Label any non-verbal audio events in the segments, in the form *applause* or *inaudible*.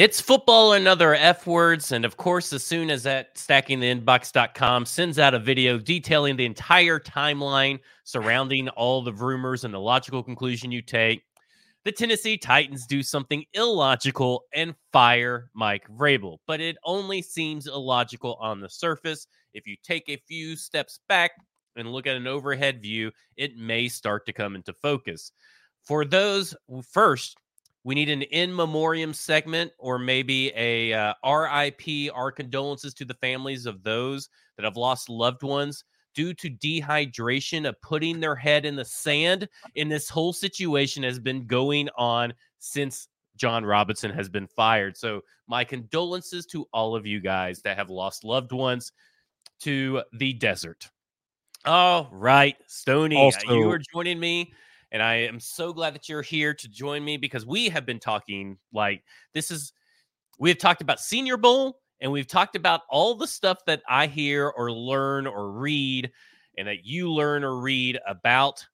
It's football and other F words. And of course, as soon as that stackingtheinbox.com sends out a video detailing the entire timeline surrounding all the rumors and the logical conclusion you take, the Tennessee Titans do something illogical and fire Mike Vrabel. But it only seems illogical on the surface. If you take a few steps back and look at an overhead view, it may start to come into focus. For those first, we need an in memoriam segment or maybe a uh, RIP, our condolences to the families of those that have lost loved ones due to dehydration of putting their head in the sand. And this whole situation has been going on since Jon Robinson has been fired. So, my condolences to all of you guys that have lost loved ones to the desert. All right, Stony, uh, also, you are joining me and I am so glad that you're here to join me because we have been talking like this is, we have talked about Senior Bowl and we've talked about all the stuff that I hear or learn or read and that you learn or read about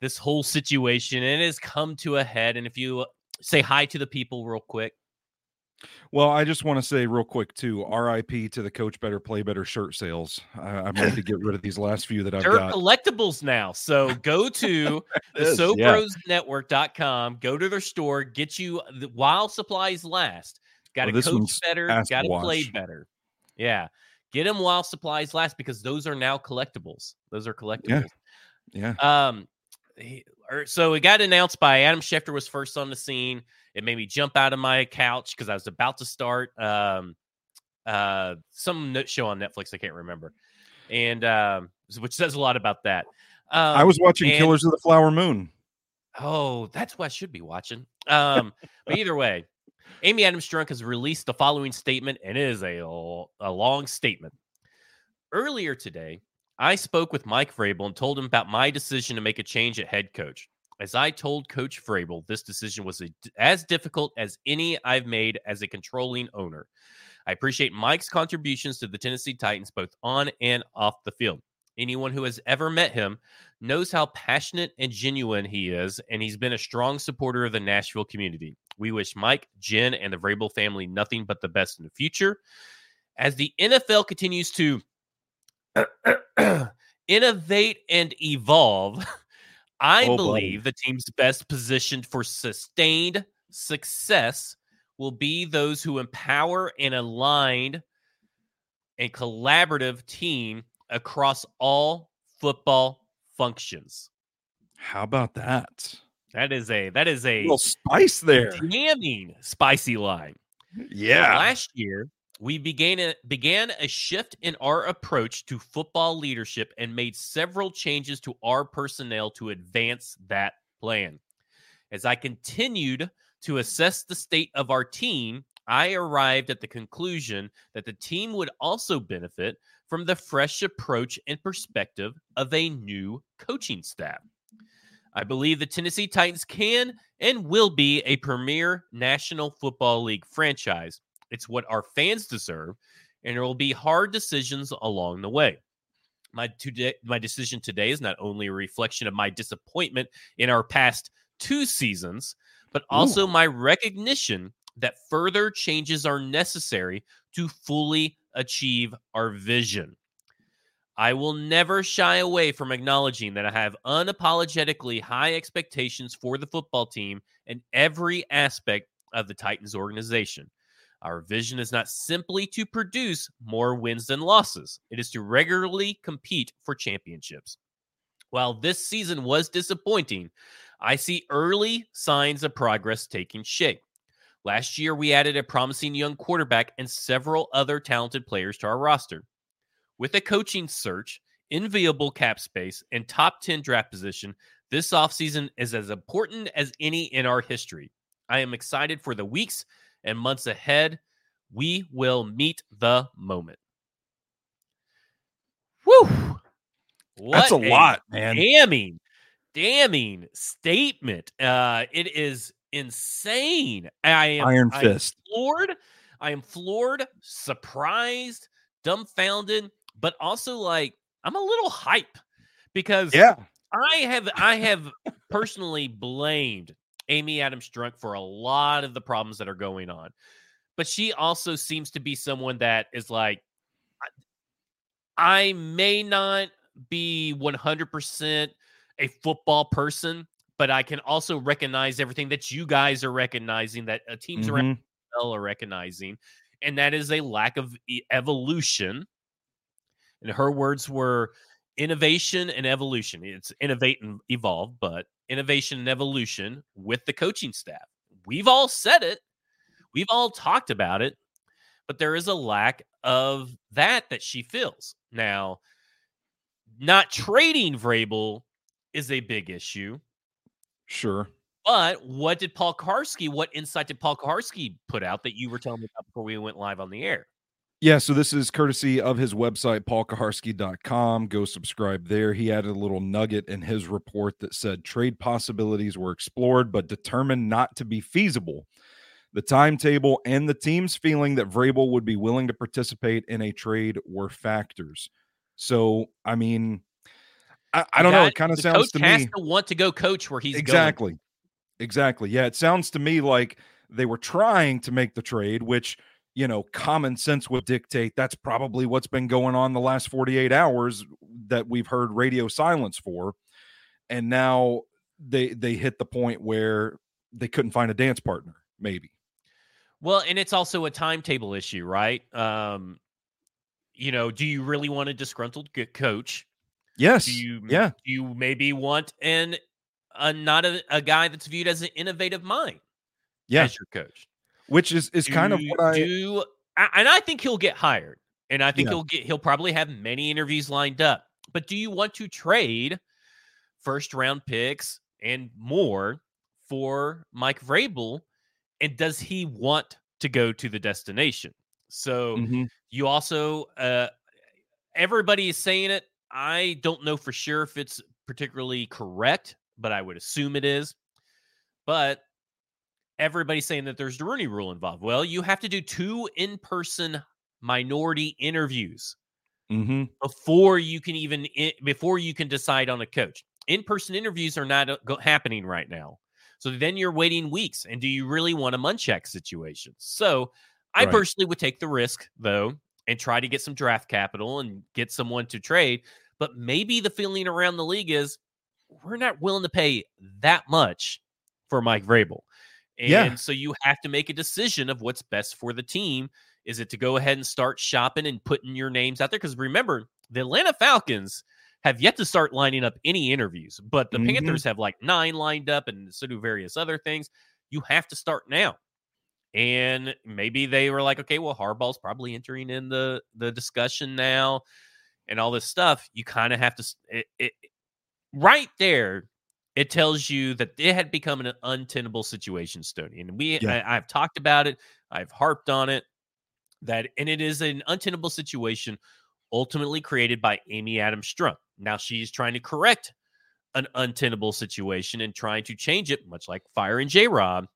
this whole situation. And it has come to a head. And if you say hi to the people real quick. Well, I just want to say real quick too, RIP to the Coach Better Play Better shirt sales. I, I'm going to get rid of these last few that I've They're got. collectibles now. So go to *laughs* the SoProsNetwork.com, go to their store, get you the, while supplies last. Got to well, coach better, got to play better. Yeah. Get them while supplies last because those are now collectibles. Those are collectibles. Yeah. yeah. Um, Er, so it got announced by Adam Schefter was first on the scene. It made me jump out of my couch because I was about to start um, uh, some show on Netflix. I can't remember, and um, which says a lot about that. Um, I was watching and, Killers of the Flower Moon. Oh, that's what I should be watching. Um, but either way, Amy Adams Strunk has released the following statement, and it is a, a long statement. Earlier today, I spoke with Mike Vrabel and told him about my decision to make a change at head coach. As I told Coach Vrabel, this decision was a, as difficult as any I've made as a controlling owner. I appreciate Mike's contributions to the Tennessee Titans both on and off the field. Anyone who has ever met him knows how passionate and genuine he is, and he's been a strong supporter of the Nashville community. We wish Mike, Jen, and the Vrabel family nothing but the best in the future. As the NFL continues to *clears throat* innovate and evolve, *laughs* I oh, believe buddy. the teams best positioned for sustained success will be those who empower and aligned a collaborative team across all football functions. How about that? That is a that is a, a little spice there. Damning spicy line. Yeah. last year, we began a, began a shift in our approach to football leadership and made several changes to our personnel to advance that plan. As I continued to assess the state of our team, I arrived at the conclusion that the team would also benefit from the fresh approach and perspective of a new coaching staff. I believe the Tennessee Titans can and will be a premier National Football League franchise it's what our fans deserve, and there will be hard decisions along the way. My today, my decision today is not only a reflection of my disappointment in our past two seasons, but also Ooh. my recognition that further changes are necessary to fully achieve our vision. I will never shy away from acknowledging that I have unapologetically high expectations for the football team and every aspect of the Titans organization. Our vision is not simply to produce more wins than losses, it is to regularly compete for championships. While this season was disappointing, I see early signs of progress taking shape. Last year, we added a promising young quarterback and several other talented players to our roster. With a coaching search, enviable cap space, and top 10 draft position, this offseason is as important as any in our history. I am excited for the weeks and months ahead, we will meet the moment. Woo! What That's a, a lot, man. Damning, damning statement. Uh, it is insane. I am Iron Fist. I am floored. I am floored, surprised, dumbfounded, but also like I'm a little hype because yeah, I have I have personally blamed Amy Adams Strunk for a lot of the problems that are going on. but she also seems to be someone that is like, I may not be 100% a football person, but I can also recognize everything that you guys are recognizing, that uh, teams Mhm. around are recognizing, and that is a lack of evolution. And her words were innovation and evolution. It's innovate and evolve, but innovation and evolution with the coaching staff. We've all said it, we've all talked about it, but there is a lack of that that she feels. Now, not trading Vrabel is a big issue. Sure. But what did Paul Kuharsky, what insight did Paul Kuharsky put out that you were telling me about before we went live on the air? Yeah, so this is courtesy of his website, paulkuharsky.com. Go subscribe there. He added a little nugget in his report that said trade possibilities were explored, but determined not to be feasible. The timetable and the team's feeling that Vrabel would be willing to participate in a trade were factors. So, I mean, I, I don't know. It kind of sounds to has me. to want to go coach where he's going. exactly exactly yeah it sounds to me like they were trying to make the trade which you know common sense would dictate that's probably what's been going on the last 48 hours that we've heard radio silence for and now they they hit the point where they couldn't find a dance partner maybe Well, and it's also a timetable issue, right? Um, you know, do you really want a disgruntled coach? yes Do you yeah do you maybe want an a not a, a guy that's viewed as an innovative mind yeah as your coach? Which is is kind of what i do, a- and I think he'll get hired, and I think Yeah. he'll get he'll probably have many interviews lined up. But do you want to trade first round picks and more for Mike Vrabel? And does he want to go to the destination? So Mhm. you also uh everybody is saying it. I don't know for sure if it's particularly correct, but I would assume it is. But everybody's saying that there's the Rooney rule involved. Well, you have to do two in-person minority interviews Mhm. before you can even before you can decide on a coach. In-person interviews are not uh, happening right now. So then you're waiting weeks. And do you really want a Munchak situation? So I Right. personally would take the risk though and try to get some draft capital and get someone to trade. But maybe the feeling around the league is we're not willing to pay that much for Mike Vrabel. And Yeah. so you have to make a decision of what's best for the team. Is it to go ahead and start shopping and putting your names out there? Because remember, the Atlanta Falcons have yet to start lining up any interviews, but the Mhm. Panthers have like nine lined up and so do various other things. You have to start now. And maybe they were like, okay, well, Harbaugh's probably entering in the the discussion now and all this stuff. You kind of have to it, it, right there. It tells you that it had become an untenable situation, Stony. And we Yeah. I, I've talked about it, I've harped on it that and it is an untenable situation ultimately created by Amy Adams Strunk. Now she's trying to correct an untenable situation and trying to change it, much like Fire and J Rob.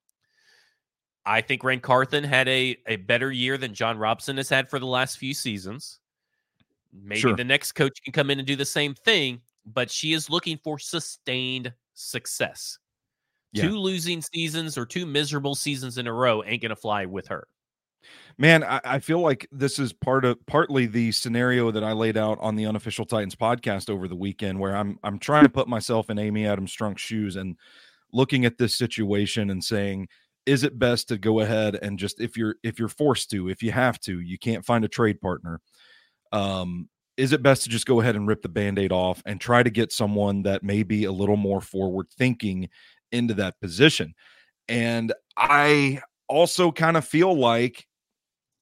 I think Rand Carthon had a, a better year than Jon Robinson has had for the last few seasons. Maybe Sure. the next coach can come in and do the same thing, but she is looking for sustained success. Yeah. Two losing seasons or two miserable seasons in a row ain't going to fly with her. Man, I, I feel like this is part of partly the scenario that I laid out on the unofficial Titans podcast over the weekend, where I'm I'm trying to put myself in Amy Adams Strunk's shoes and looking at this situation and saying, is it best to go ahead and just if you're if you're forced to, if you have to, you can't find a trade partner. Um, is it best to just go ahead and rip the band-aid off and try to get someone that may be a little more forward thinking into that position? And I also kind of feel like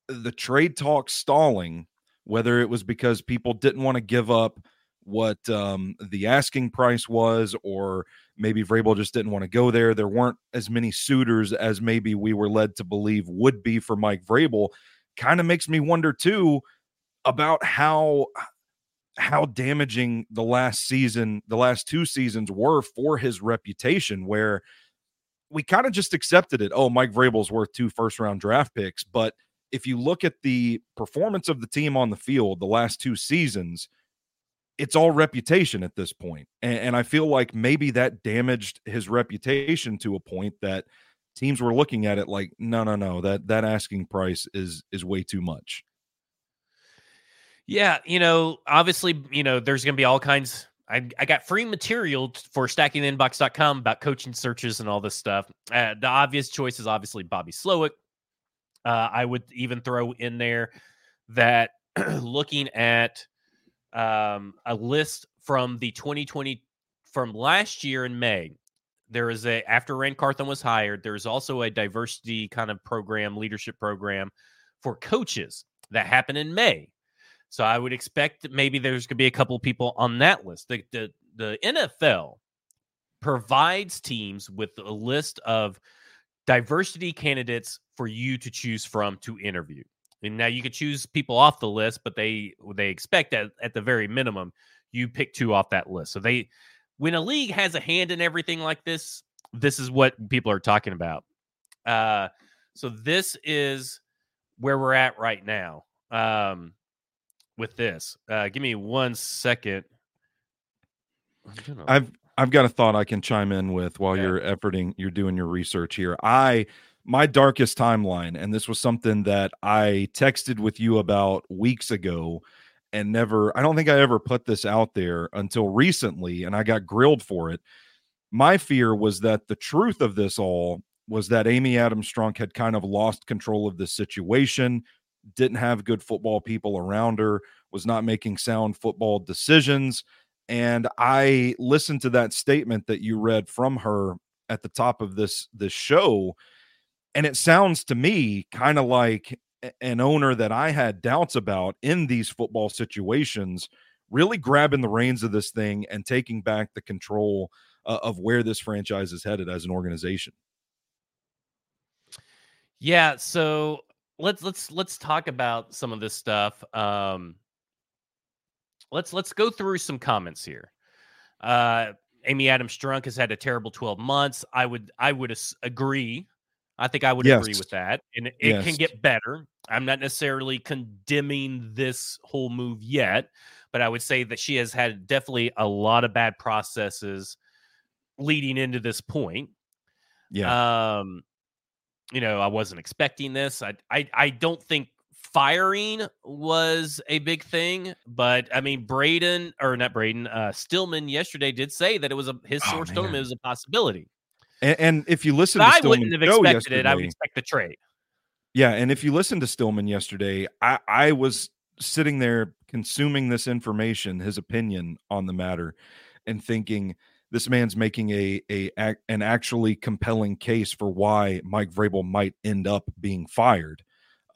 the trade talk stalling, whether it was because people didn't want to give up what um, the asking price was, or maybe Vrabel just didn't want to go there. There weren't as many suitors as maybe we were led to believe would be for Mike Vrabel. Kind of makes me wonder too about how how damaging the last season, the last two seasons were for his reputation, where we kind of just accepted it. Oh, Mike Vrabel's worth two first round draft picks, but if you look at the performance of the team on the field the last two seasons, it's all reputation at this point. And, and I feel like maybe that damaged his reputation to a point that teams were looking at it like, no, no, no, that that asking price is is way too much. Yeah, you know, obviously, you know, there's going to be all kinds. I, I got free material for stackingtheinbox.com about coaching searches and all this stuff. Uh, the obvious choice is obviously Bobby Slowik. Uh, I would even throw in there that *clears throat* looking at um, a list from the 2020 from last year in May, there is a after Rand Carthon was hired, there's also a diversity kind of program, leadership program for coaches that happened in May. So I would expect that maybe there's going to be a couple people on that list. The, the the NFL provides teams with a list of diversity candidates for you to choose from to interview. And now you could choose people off the list, but they they expect that at the very minimum you pick two off that list. So they when a league has a hand in everything like this, this is what people are talking about. Uh, so this is where we're at right now. Um, with this. Uh, give me one second. I've I've got a thought I can chime in with while you're efforting, you're doing your research here. I my darkest timeline, and this was something that I texted with you about weeks ago and never I don't think I ever put this out there until recently, and I got grilled for it. My fear was that the truth of this all was that Amy Adams Strunk had kind of lost control of the situation didn't have good football people around her, was not making sound football decisions. And I listened to that statement that you read from her at the top of this this show and it sounds to me kind of like an owner that I had doubts about in these football situations really grabbing the reins of this thing and taking back the control uh, of where this franchise is headed as an organization. Yeah, so let's let's let's talk about some of this stuff. Um, let's let's go through some comments here. Uh, Amy Adams Strunk has had a terrible 12 months. I would I would agree. I think I would yes. agree with that. And it yes. can get better. I'm not necessarily condemning this whole move yet, but I would say that she has had definitely a lot of bad processes leading into this point. Yeah. Um, you know, I wasn't expecting this. I I I don't think firing was a big thing, but I mean Braden or not Braden, uh Stillman yesterday did say that it was a his oh, source told him it was a possibility. And, and if you listen, I wouldn't have expected it. I would expect the trade. Yeah, and if you listen to Stillman yesterday, I I was sitting there consuming this information, his opinion on the matter, and thinking this man's making a a an actually compelling case for why Mike Vrabel might end up being fired.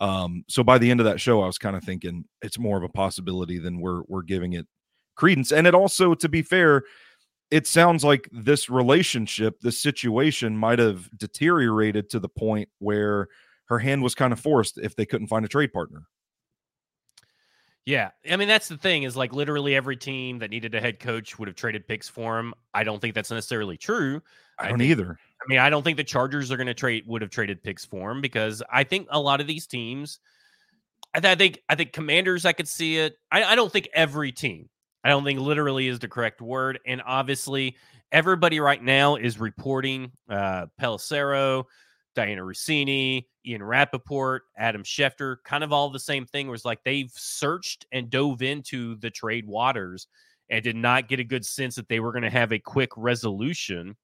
Um, so by the end of that show, I was kind of thinking it's more of a possibility than we're we're giving it credence. And it also, to be fair, it sounds like this relationship, this situation might have deteriorated to the point where her hand was kind of forced if they couldn't find a trade partner. Yeah. I mean, that's the thing is like literally every team that needed a head coach would have traded picks for him. I don't think that's necessarily true. I don't I think, either. I mean, I don't think the Chargers are going to trade would have traded picks for him because I think a lot of these teams, I, th- I think, I think Commanders, I could see it. I, I don't think every team. I don't think literally is the correct word. And obviously, everybody right now is reporting uh, Pelissero, Dianna Russini, Ian Rapoport, Adam Schefter, kind of all the same thing. Was like they've searched and dove into the trade waters and did not get a good sense that they were going to have a quick resolution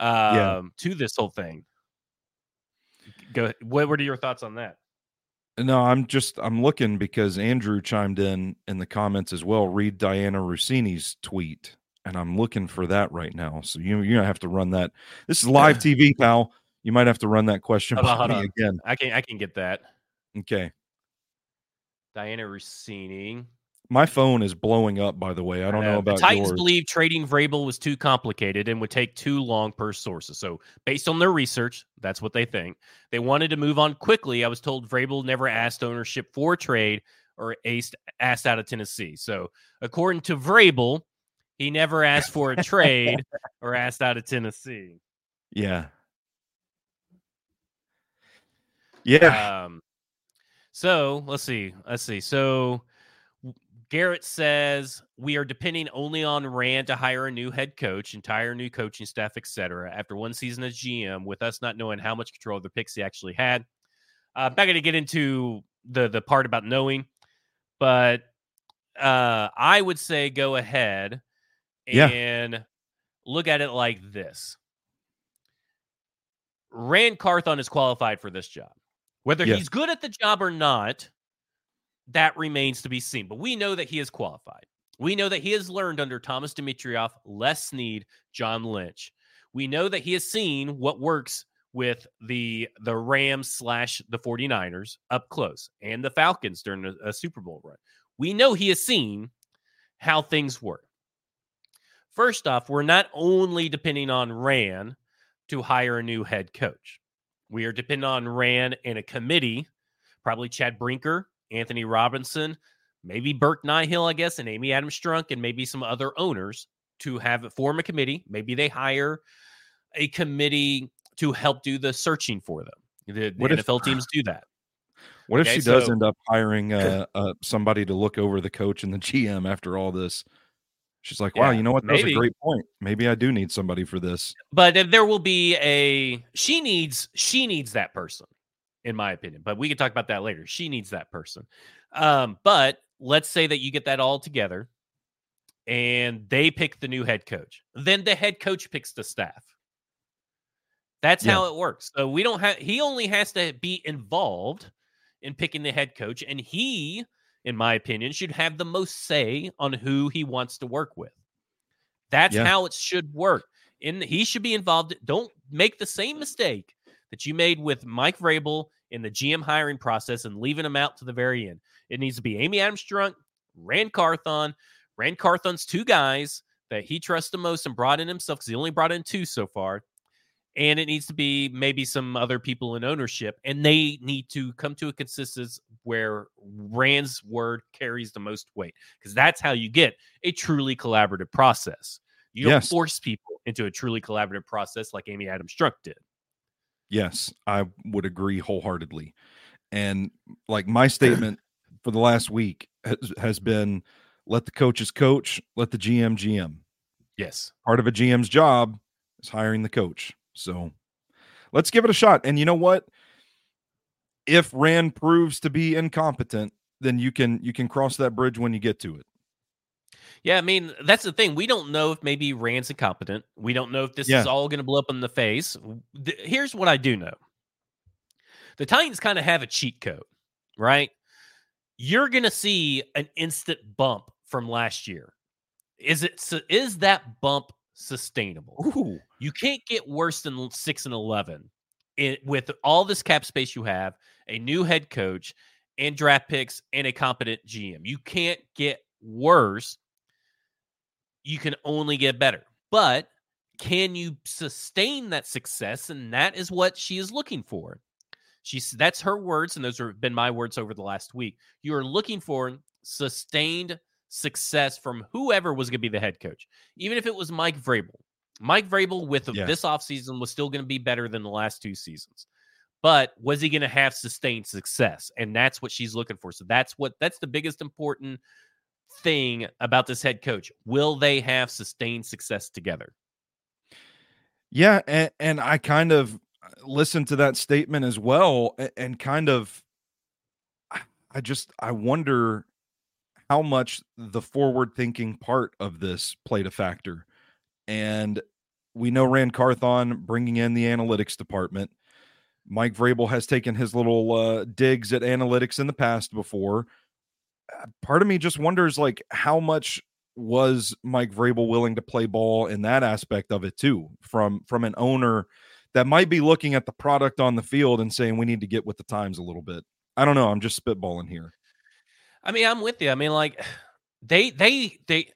um, yeah. to this whole thing. Go. What, what are your thoughts on that? No, I'm just I'm looking because Andrew chimed in in the comments as well. Read Dianna Russini's tweet, and I'm looking for that right now. So you you have to run that. This is live *laughs* TV, pal. You might have to run that question hold by on, me again. I can I can get that. Okay. Dianna Russini. My phone is blowing up, by the way. I don't know about the Titans yours. believe trading Vrabel was too complicated and would take too long per sources. So, based on their research, that's what they think. They wanted to move on quickly. I was told Vrabel never asked ownership for trade or asked, asked out of Tennessee. So, according to Vrabel, he never asked for a trade *laughs* or asked out of Tennessee. Yeah, yeah. Um, so let's see. Let's see. So Garrett says we are depending only on Rand to hire a new head coach, entire new coaching staff, etc. After one season as GM, with us not knowing how much control of the picks he actually had. Uh, I'm not going to get into the the part about knowing, but uh, I would say go ahead and yeah. look at it like this. Rand Carthon is qualified for this job. Whether yes. he's good at the job or not, that remains to be seen. But we know that he is qualified. We know that he has learned under Thomas Dimitroff, Les Snead, John Lynch. We know that he has seen what works with the the Rams slash the 49ers up close and the Falcons during a, a Super Bowl run. We know he has seen how things work. First off, we're not only depending on Ran to hire a new head coach. We are depending on Ran and a committee, probably Chad Brinker, Anthony Robinson, maybe Burke Nihill, I guess, and Amy Adams Strunk, and maybe some other owners to have form a committee. Maybe they hire a committee to help do the searching for them. The, the NFL if, teams *sighs* do that. What okay, if she so, does end up hiring *clears throat* uh, uh, somebody to look over the coach and the GM after all this? She's like, wow, yeah, you know what? That's a great point. Maybe I do need somebody for this. But there will be a she needs she needs that person, in my opinion. But we can talk about that later. She needs that person. Um, but let's say that you get that all together and they pick the new head coach. Then the head coach picks the staff. That's yeah. how it works. So we don't have he only has to be involved in picking the head coach, and he in my opinion, should have the most say on who he wants to work with. That's yeah. how it should work. And he should be involved. Don't make the same mistake that you made with Mike Vrabel in the GM hiring process and leaving him out to the very end. It needs to be Amy Adams Strunk, Rand Carthon. Rand Carthon's two guys that he trusts the most and brought in himself because he only brought in two so far and it needs to be maybe some other people in ownership and they need to come to a consensus where rand's word carries the most weight because that's how you get a truly collaborative process. You don't yes. force people into a truly collaborative process like amy adams Strunk did. Yes i would agree wholeheartedly and like my statement for the last week has, has been let the coaches coach let the gm gm yes. Part of a gm's job is hiring the coach so let's give it a shot. And you know what? If Rand proves to be incompetent, then you can you can cross that bridge when you get to it. Yeah, I mean that's the thing. We don't know if maybe Rand's incompetent. We don't know if this yeah. is all going to blow up in the face. Here's what I do know: the Titans kind of have a cheat code, right? You're going to see an instant bump from last year. Is it is that bump sustainable. Ooh. You can't get worse than six and eleven it, with all this cap space you have, a new head coach, and draft picks, and a competent GM. You can't get worse. You can only get better. But can you sustain that success? And that is what she is looking for. She's that's her words, and those have been my words over the last week. You are looking for sustained success from whoever was going to be the head coach, even if it was Mike Vrabel. Mike Vrabel with yeah. this offseason was still going to be better than the last two seasons. But was he going to have sustained success? And that's what she's looking for. So that's what that's the biggest important thing about this head coach. Will they have sustained success together? Yeah, and, and I kind of uh, listened to that statement as well and kind of I just I wonder how much the forward thinking part of this played a factor. And we know Rand Carthon bringing in the analytics department. Mike Vrabel has taken his little uh, digs at analytics in the past before. Uh, part of me just wonders, like, how much was Mike Vrabel willing to play ball in that aspect of it too, from from an owner that might be looking at the product on the field and saying we need to get with the times a little bit. I don't know. I'm just spitballing here. I mean, I'm with you. I mean, like *sighs* they they they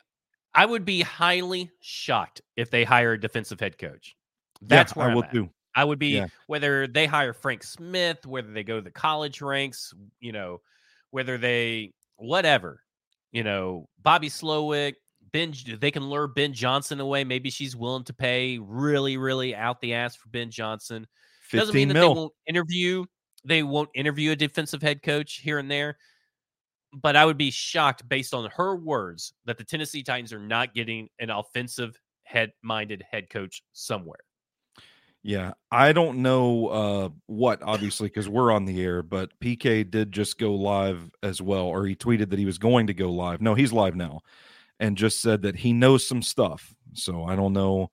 I would be highly shocked if they hire a defensive head coach. That's yeah, where I will do. I would be yeah. whether they hire Frank Smith, whether they go to the college ranks, you know, whether they whatever, you know, Bobby Slowik, Ben, they can lure Ben Johnson away. Maybe she's willing to pay really, really out the ass for Ben Johnson. Doesn't mean that mil. they won't interview. They won't interview a defensive head coach here and there but I would be shocked based on her words that the Tennessee Titans are not getting an offensive head minded head coach somewhere. Yeah, I don't know uh, what, obviously, because we're on the air, but PK did just go live as well, or he tweeted that he was going to go live. No, he's live now, and just said that he knows some stuff. So I don't know.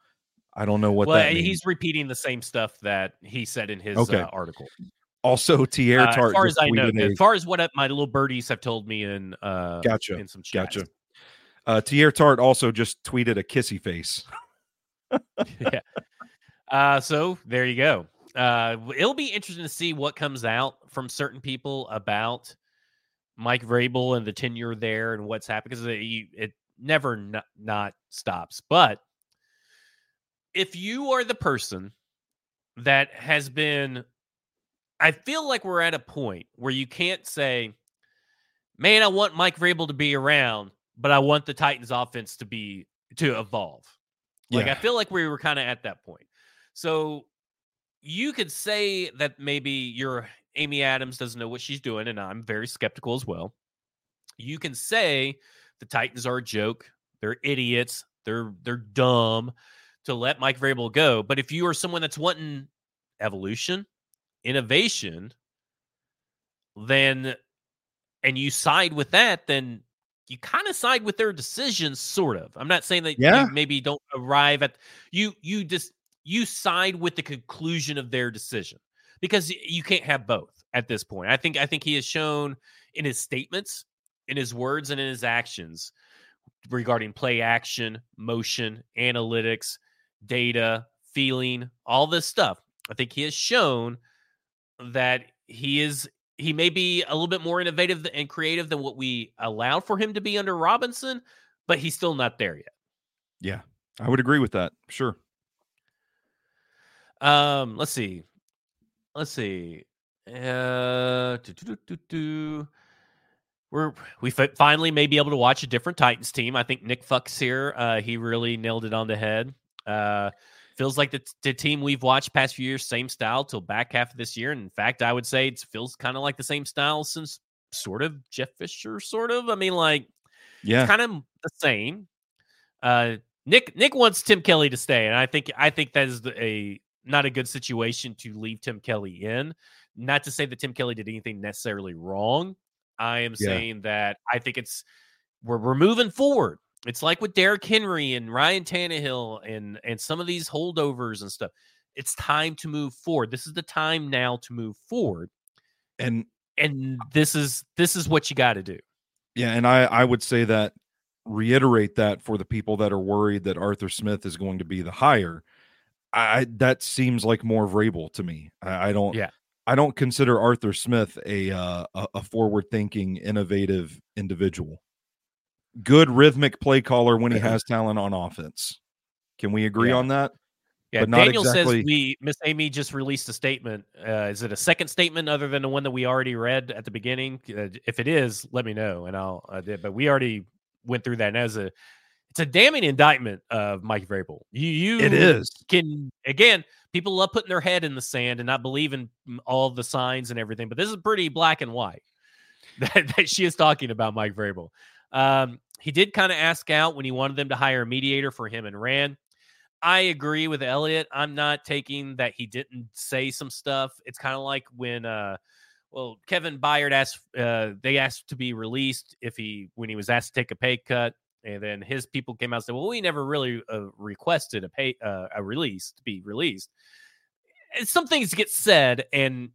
I don't know what well, that means. he's repeating the same stuff that he said in his okay. uh, article. Also, *laughs* Teair uh, as far as I know, a, as far as what my little birdies have told me in uh, gotcha, in some chats. gotcha. Uh, Teair Tart also just tweeted a kissy face. *laughs* *laughs* yeah. Uh, so there you go. Uh, it'll be interesting to see what comes out from certain people about Mike Vrabel and the tenure there and what's happened because it, it never not, not stops. But if you are the person that has been I feel like we're at a point where you can't say, man, I want Mike Vrabel to be around, but I want the Titans offense to be to evolve. Like yeah. I feel like we were kind of at that point. So you could say that maybe your Amy Adams doesn't know what she's doing, and I'm very skeptical as well. You can say the Titans are a joke, they're idiots, they're they're dumb to let Mike Vrabel go. But if you are someone that's wanting evolution, innovation, then and you side with that, then you kind of side with their decisions, sort of. I'm not saying that yeah. you maybe don't arrive at you you just you side with the conclusion of their decision because you can't have both at this point. I think I think he has shown in his statements, in his words, and in his actions regarding play action, motion, analytics, data, feeling, all this stuff. I think he has shown that he is he may be a little bit more innovative and creative than what we allowed for him to be under Robinson, but he's still not there yet. Yeah, I would agree with that. Sure. Um, let's see. Let's see. Uh, we're we finally may be able to watch a different Titans team. I think Nick Fucks here. Uh, he really nailed it on the head. Uh, feels like the, the team we've watched past few years, same style till back half of this year. And in fact, I would say it feels kind of like the same style since sort of Jeff Fisher, sort of. I mean, like, yeah, kind of the same. Uh, Nick Nick wants Tim Kelly to stay, and I think I think that is a not a good situation to leave Tim Kelly in. Not to say that Tim Kelly did anything necessarily wrong. I am yeah. saying that I think it's we're we're moving forward. It's like with Derrick Henry and Ryan Tannehill and and some of these holdovers and stuff. It's time to move forward. This is the time now to move forward. And and this is this is what you got to do. Yeah, and I I would say that reiterate that for the people that are worried that Arthur Smith is going to be the hire. I that seems like more Vrabel to me. I, I don't. Yeah. I don't consider Arthur Smith a uh, a forward thinking, innovative individual good rhythmic play caller when he has talent on offense. Can we agree yeah. on that? Yeah, Daniel exactly... says we Miss Amy just released a statement. Uh, is it a second statement other than the one that we already read at the beginning? Uh, if it is, let me know, and I'll. Uh, but we already went through that. And as a, it's a damning indictment of Mike Vrabel. You, you, it is. Can again, people love putting their head in the sand and not believing all the signs and everything. But this is pretty black and white *laughs* that, that she is talking about Mike Vrabel. Um, he did kind of ask out when he wanted them to hire a mediator for him and Rand. I agree with Elliot. I'm not taking that he didn't say some stuff. It's kind of like when uh well, Kevin Byard asked uh they asked to be released if he when he was asked to take a pay cut and then his people came out and said, "Well, we never really uh, requested a pay uh, a release to be released." Some things get said and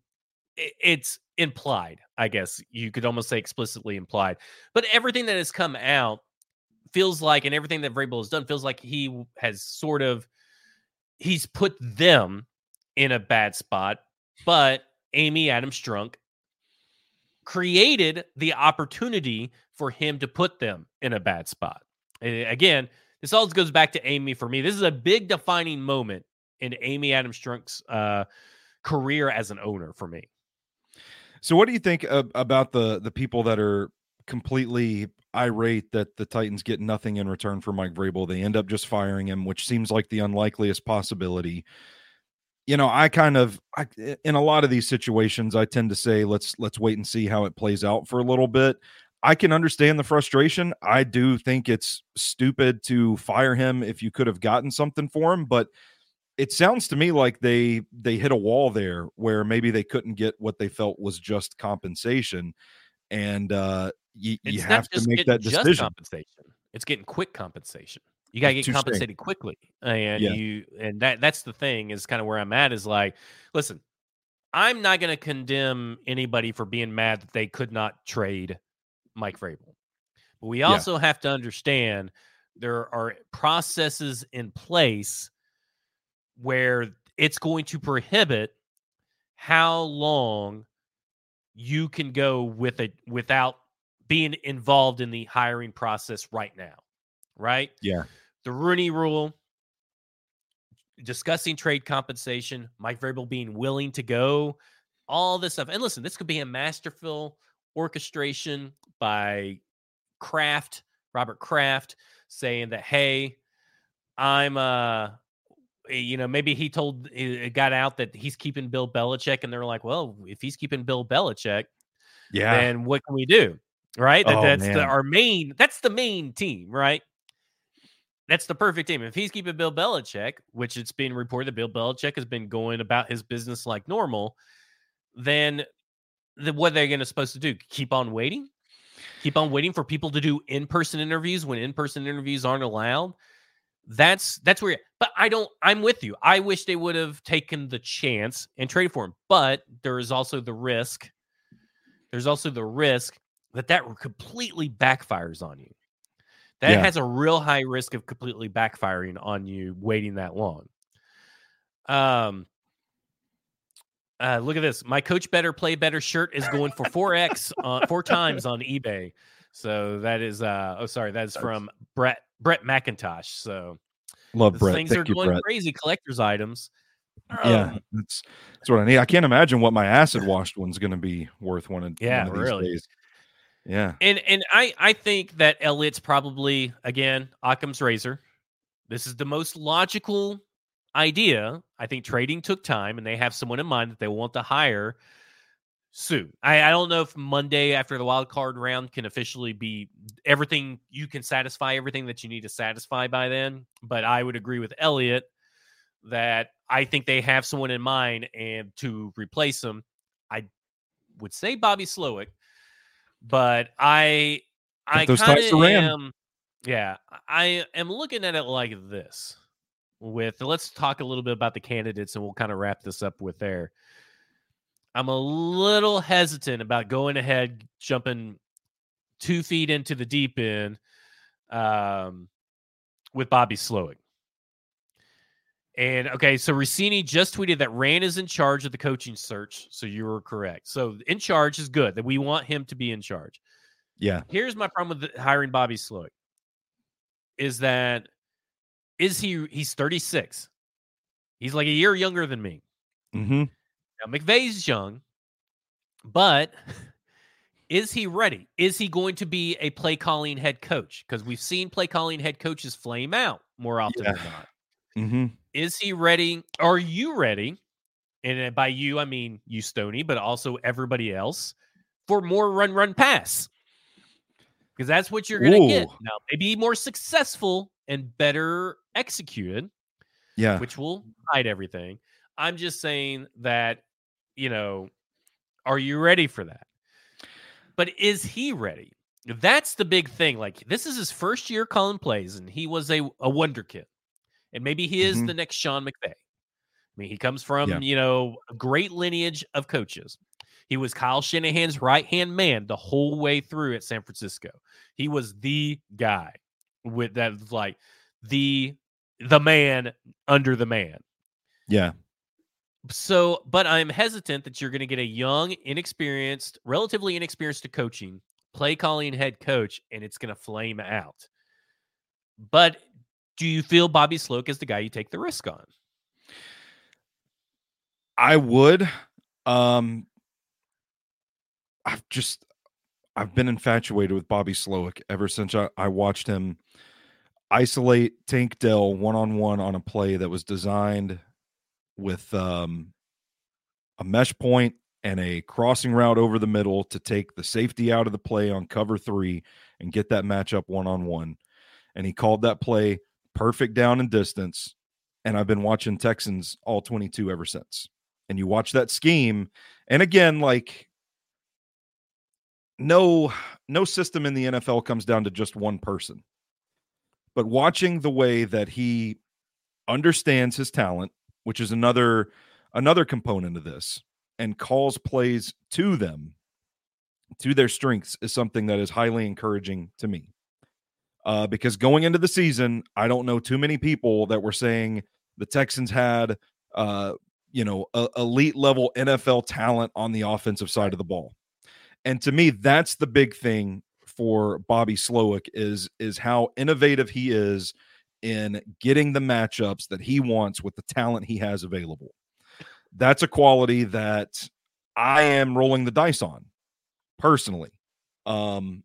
it's implied, I guess you could almost say explicitly implied. But everything that has come out feels like, and everything that Vrabel has done feels like he has sort of he's put them in a bad spot. But Amy Adams Strunk created the opportunity for him to put them in a bad spot. And again, this all goes back to Amy for me. This is a big defining moment in Amy Adams Strunk's uh, career as an owner for me. So, what do you think about the the people that are completely irate that the Titans get nothing in return for Mike Vrabel? They end up just firing him, which seems like the unlikeliest possibility. You know, I kind of, I, in a lot of these situations, I tend to say let's let's wait and see how it plays out for a little bit. I can understand the frustration. I do think it's stupid to fire him if you could have gotten something for him, but it sounds to me like they they hit a wall there where maybe they couldn't get what they felt was just compensation and uh you, you have to make that decision compensation it's getting quick compensation you got to get compensated straight. quickly and yeah. you and that that's the thing is kind of where i'm at is like listen i'm not going to condemn anybody for being mad that they could not trade mike vrabel but we also yeah. have to understand there are processes in place where it's going to prohibit how long you can go with it without being involved in the hiring process right now. Right? Yeah. The Rooney rule, discussing trade compensation, Mike Vrabel being willing to go, all this stuff. And listen, this could be a masterful orchestration by Kraft, Robert Kraft, saying that, hey, I'm uh Eh, you know, maybe he told eh, it got out that he's keeping Bill Belichick, and they're like, well, if he's keeping Bill Belichick, yeah, then what can we do? Right? That, oh, that's the, our main. That's the main team, right? That's the perfect team. If he's keeping Bill Belichick, which it's being reported that Bill Belichick has been going about his business like normal, then the, what are they going to supposed to do? Keep on waiting? Keep on waiting for people to do in-person interviews when in-person interviews aren't allowed? That's that's where. But I don't. I'm with you. I wish they would have taken the chance and traded for him. But there is also the risk. There's also the risk that that completely backfires on you. That yeah. has a real high risk of completely backfiring on you waiting that long. Um. Uh, look at this. My coach better play better shirt is going for 4x uh, four times on eBay. So that is uh oh sorry, that is from Brett Brett McIntosh. So love Brett. Things Thank are going Brett. crazy. Collector's items. Yeah, um, that's that's what I need. I can't imagine what my acid *sighs* washed one's going to be worth one of, yeah, one of these really. days. Yeah, and and I I think that Elliot's probably again Occam's razor. This is the most logical idea. I think trading took time, and they have someone in mind that they want to hire soon. I, I don't know if Monday after the wild card round can officially be everything you can satisfy everything that you need to satisfy by then. But I would agree with Elliot that I think they have someone in mind and to replace him. I would say Bobby Slowik, but I I kind of am yeah, I am looking at it like this. With let's talk a little bit about the candidates and we'll kind of wrap this up with there. I'm a little hesitant about going ahead, jumping two feet into the deep end um, with Bobby Slowik. And okay, so Russini just tweeted that Rand is in charge of the coaching search. So you were correct. So in charge is good. That we want him to be in charge. Yeah. Here's my problem with hiring Bobby Slowik. Is that is he he's 36. He's like a year younger than me. Mm-hmm. Now McVay's young, but is he ready? Is he going to be a play calling head coach? Because we've seen play calling head coaches flame out more often yeah. than not. Mm-hmm. Is he ready? Are you ready? And by you, I mean you, Stony, but also everybody else for more run, run, pass. Because that's what you're going to get. Now, maybe more successful and better executed. Yeah. Which will hide everything. I'm just saying that you know, are you ready for that? But is he ready? That's the big thing. Like this is his first year calling plays, and he was a, a wonder kid. And maybe he is mm-hmm. the next Sean McVay. I mean, he comes from, yeah. you know, a great lineage of coaches. He was Kyle Shanahan's right hand man the whole way through at San Francisco. He was the guy with that like the the man under the man. Yeah. So, but I'm hesitant that you're going to get a young, inexperienced, relatively inexperienced to coaching, play calling head coach, and it's going to flame out. But do you feel Bobby Slowik is the guy you take the risk on? I would. Um, I've just I've been infatuated with Bobby Slowik ever since I, I watched him isolate Tank Dell one on one on a play that was designed with um, a mesh point and a crossing route over the middle to take the safety out of the play on cover three and get that matchup one on one. And he called that play perfect down and distance. And I've been watching Texans all 22 ever since. And you watch that scheme. And again, like no no system in the NFL comes down to just one person. But watching the way that he understands his talent, which is another another component of this, and calls plays to them, to their strengths, is something that is highly encouraging to me. Uh, because going into the season, I don't know too many people that were saying the Texans had, uh, you know, a, elite level NFL talent on the offensive side of the ball. And to me, that's the big thing for Bobby Slowik is is how innovative he is in getting the matchups that he wants with the talent he has available. That's a quality that I am rolling the dice on personally. Um,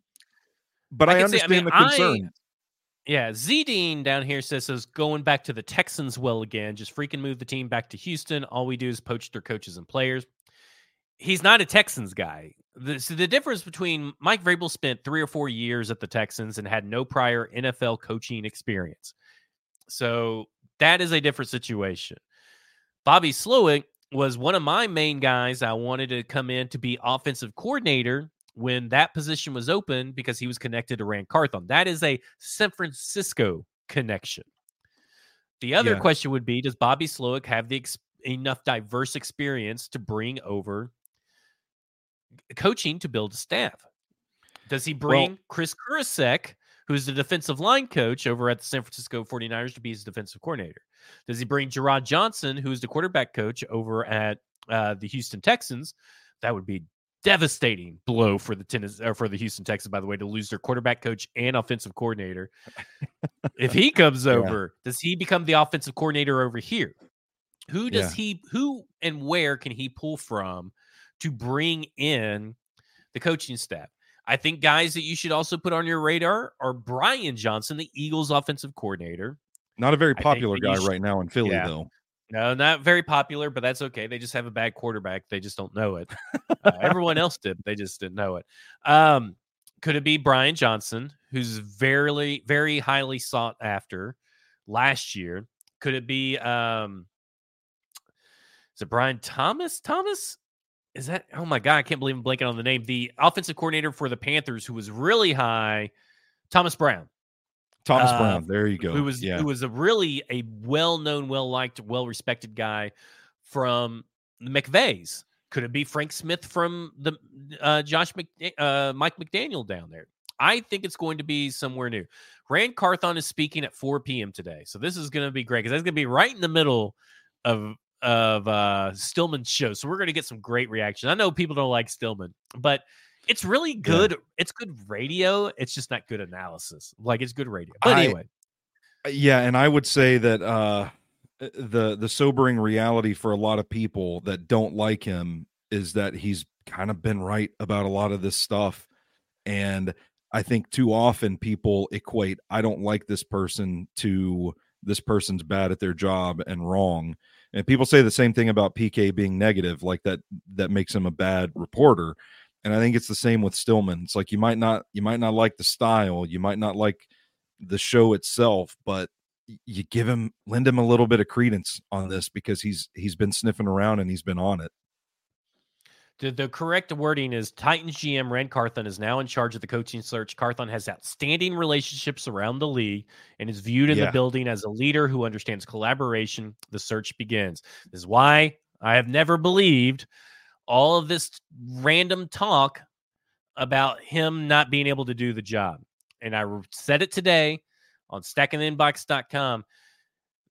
but I, I understand say, I mean, the concern. I, yeah, Z Dean down here says, says going back to the Texans well again, just freaking move the team back to Houston. All we do is poach their coaches and players. He's not a Texans guy. The, so the difference between Mike Vrabel spent three or four years at the Texans and had no prior NFL coaching experience. So that is a different situation. Bobby Slowik was one of my main guys I wanted to come in to be offensive coordinator when that position was open because he was connected to Rand Carthon. That is a San Francisco connection. The other yeah. question would be Does Bobby Slowik have the ex- enough diverse experience to bring over coaching to build a staff? Does he bring well, Kris Kocurek, who's the defensive line coach over at the San Francisco 49ers, to be his defensive coordinator? Does he bring Jerrod Johnson, who's the quarterback coach over at uh, the Houston Texans? That would be devastating blow for the tennis or for the Houston Texans, by the way, to lose their quarterback coach and offensive coordinator. if he *laughs* comes over, yeah. does he become the offensive coordinator over here? Who does yeah. he who and where can he pull from to bring in the coaching staff? I think guys that you should also put on your radar are Brian Johnson, the Eagles offensive coordinator. Not a very popular guy should, right now in Philly, yeah. though. No, not very popular, but that's okay. They just have a bad quarterback. They just don't know it. Uh, *laughs* everyone else did. They just didn't know it. Um, could it be Brian Johnson, who's very, very highly sought after last year? Could it be um is it Brian Thomas? Thomas? Is that oh my god, I can't believe I'm blanking on the name. The offensive coordinator for the Panthers who was really high, Thomas Brown. Thomas uh, Brown. There you go. Who was yeah. who was a really a well known, well liked, well respected guy from the McVays. Could it be Frank Smith from the uh, Josh Mc, uh, Mike McDaniel down there? I think it's going to be somewhere new. Rand Carthon is speaking at 4 p.m. today, so this is going to be great because that's going to be right in the middle of of uh Stillman's show. So we're going to get some great reaction. I know people don't like Stillman, but it's really good. Yeah. It's good radio. It's just not good analysis. Like it's good radio. But I, anyway. Uh, yeah, and I would say that uh the the sobering reality for a lot of people that don't like him is that he's kind of been right about a lot of this stuff and I think too often people equate I don't like this person to this person's bad at their job and wrong. And people say the same thing about PK being negative, like that that makes him a bad reporter and I think it's the same with Stillman. It's like you might not you might not like the style, you might not like the show itself, but you give him lend him a little bit of credence on this because he's he's been sniffing around and he's been on it. The, the correct wording is Titans GM Rand Carthon is now in charge of the coaching search. Carthon has outstanding relationships around the league and is viewed in yeah. the building as a leader who understands collaboration. The search begins. This is why I have never believed all of this random talk about him not being able to do the job. And I said it today on stackingtheinbox.com.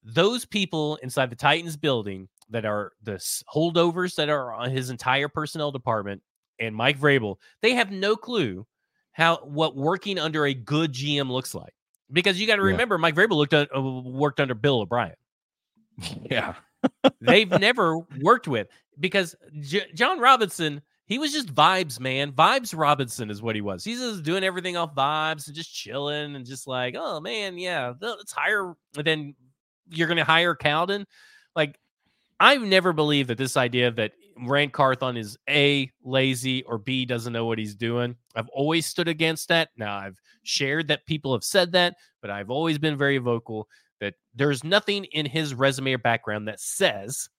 Those people inside the Titans building that are the holdovers that are on his entire personnel department and Mike Vrabel, they have no clue how what working under a good GM looks like. Because you got to remember, yeah. Mike Vrabel looked at, uh, worked under Bill O'Brien. *laughs* Yeah. They've *laughs* never worked with because J- Jon Robinson, he was just vibes, man. Vibes Robinson is what he was. He's just doing everything off vibes and just chilling and just like, oh man, yeah, let's hire. And then you're going to hire Cowden. Like, I've never believed that this idea that Rand Carthon is A, lazy, or B, doesn't know what he's doing. I've always stood against that. Now, I've shared that people have said that, but I've always been very vocal that there's nothing in his resume or background that says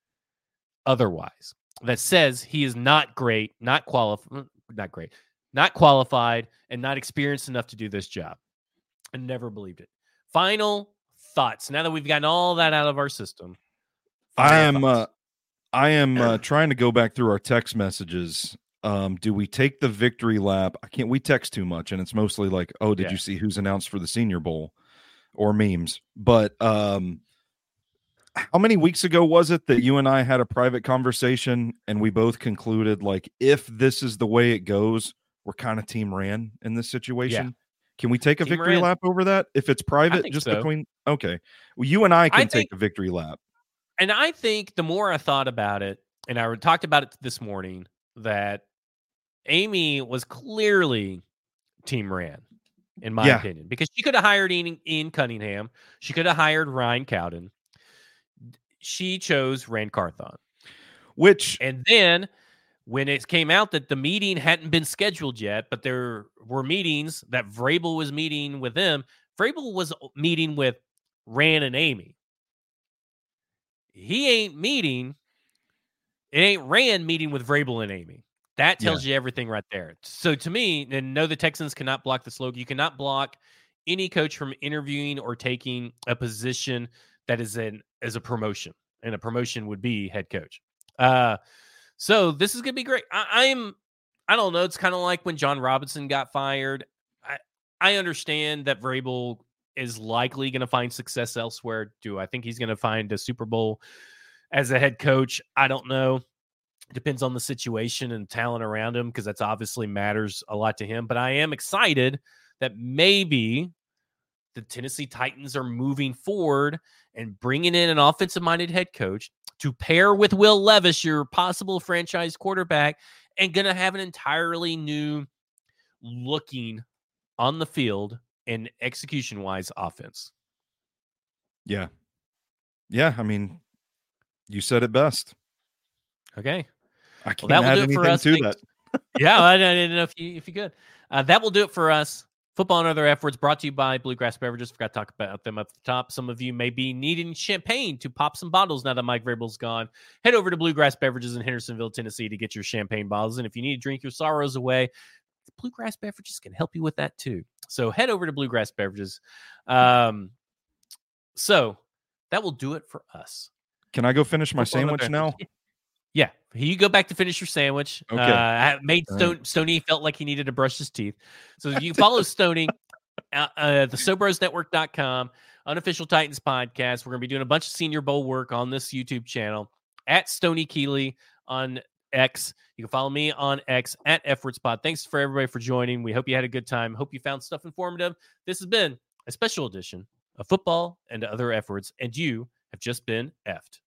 otherwise, that says he is not great, not qualified, uh, not great, not qualified, and not experienced enough to do this job. I never believed it. Final thoughts. Now that we've gotten all that out of our system, I am uh, I am uh, trying to go back through our text messages. Um, do we take the victory lap? I can't. We text too much, and it's mostly like, "Oh, did yeah. you see who's announced for the Senior Bowl?" or memes. But um, how many weeks ago was it that you and I had a private conversation, and we both concluded like, if this is the way it goes, we're kind of team Rand in this situation. Yeah. Can we take a team victory Rand. lap over that? If it's private, just so. between okay. Well, you and I can I think, take a victory lap. And I think the more I thought about it, and I talked about it this morning, that Amy was clearly team Rand, in my yeah. opinion, because she could have hired Ian, Ian Cunningham. She could have hired Ryan Cowden. She chose Rand Carthon. Which and then when it came out that the meeting hadn't been scheduled yet, but there were meetings that Vrabel was meeting with them. Vrabel was uh, meeting with Rand and Amy. He ain't meeting. It ain't Rand meeting with Vrabel and Amy. That tells yeah. you everything right there. So to me, and no, the Texans cannot block the Slowik. You cannot block any coach from interviewing or taking a position that is in as a promotion, and a promotion would be head coach. Uh, so this is gonna be great. I, I'm, I don't know. It's kind of like when Jon Robinson got fired. I I understand that Vrabel is likely going to find success elsewhere. Do I think he's going to find a Super Bowl as a head coach? I don't know. Depends on the situation and talent around him because that's obviously matters a lot to him. But I am excited that maybe the Tennessee Titans are moving forward and bringing in an offensive minded head coach to pair with Will Levis, your possible franchise quarterback, and going to have an entirely new looking on the field and execution wise offense. Yeah. Yeah. I mean, you said it best. Okay. I can't well, that will do it for us. To *laughs* yeah, I, didn't know if you if you could. Uh, that will do it for us. Football and other efforts brought to you by Bluegrass Beverages. Forgot to talk about them at the top. Some of you may be needing champagne to pop some bottles now that Mike Vrabel's gone. Head over to Bluegrass Beverages in Hendersonville, Tennessee to get your champagne bottles. And if you need to drink your sorrows away, Bluegrass Beverages can help you with that too. So head over to Bluegrass Beverages. Um, so that will do it for us. Can I go finish my sandwich now? *laughs* Yeah, you go back to finish your sandwich. Okay. Uh, made Stone. Stoney felt like he needed to brush his teeth. So you follow *laughs* Stoney, uh, uh, the SoBrosNetwork.com, unofficial Titans podcast. We're going to be doing a bunch of Senior Bowl work on this YouTube channel at Stoney Keeley on X. You can follow me on X at FWordspod. Thanks for everybody for joining. We hope you had a good time. Hope you found stuff informative. This has been a special edition of football and other F words, and you have just been effed.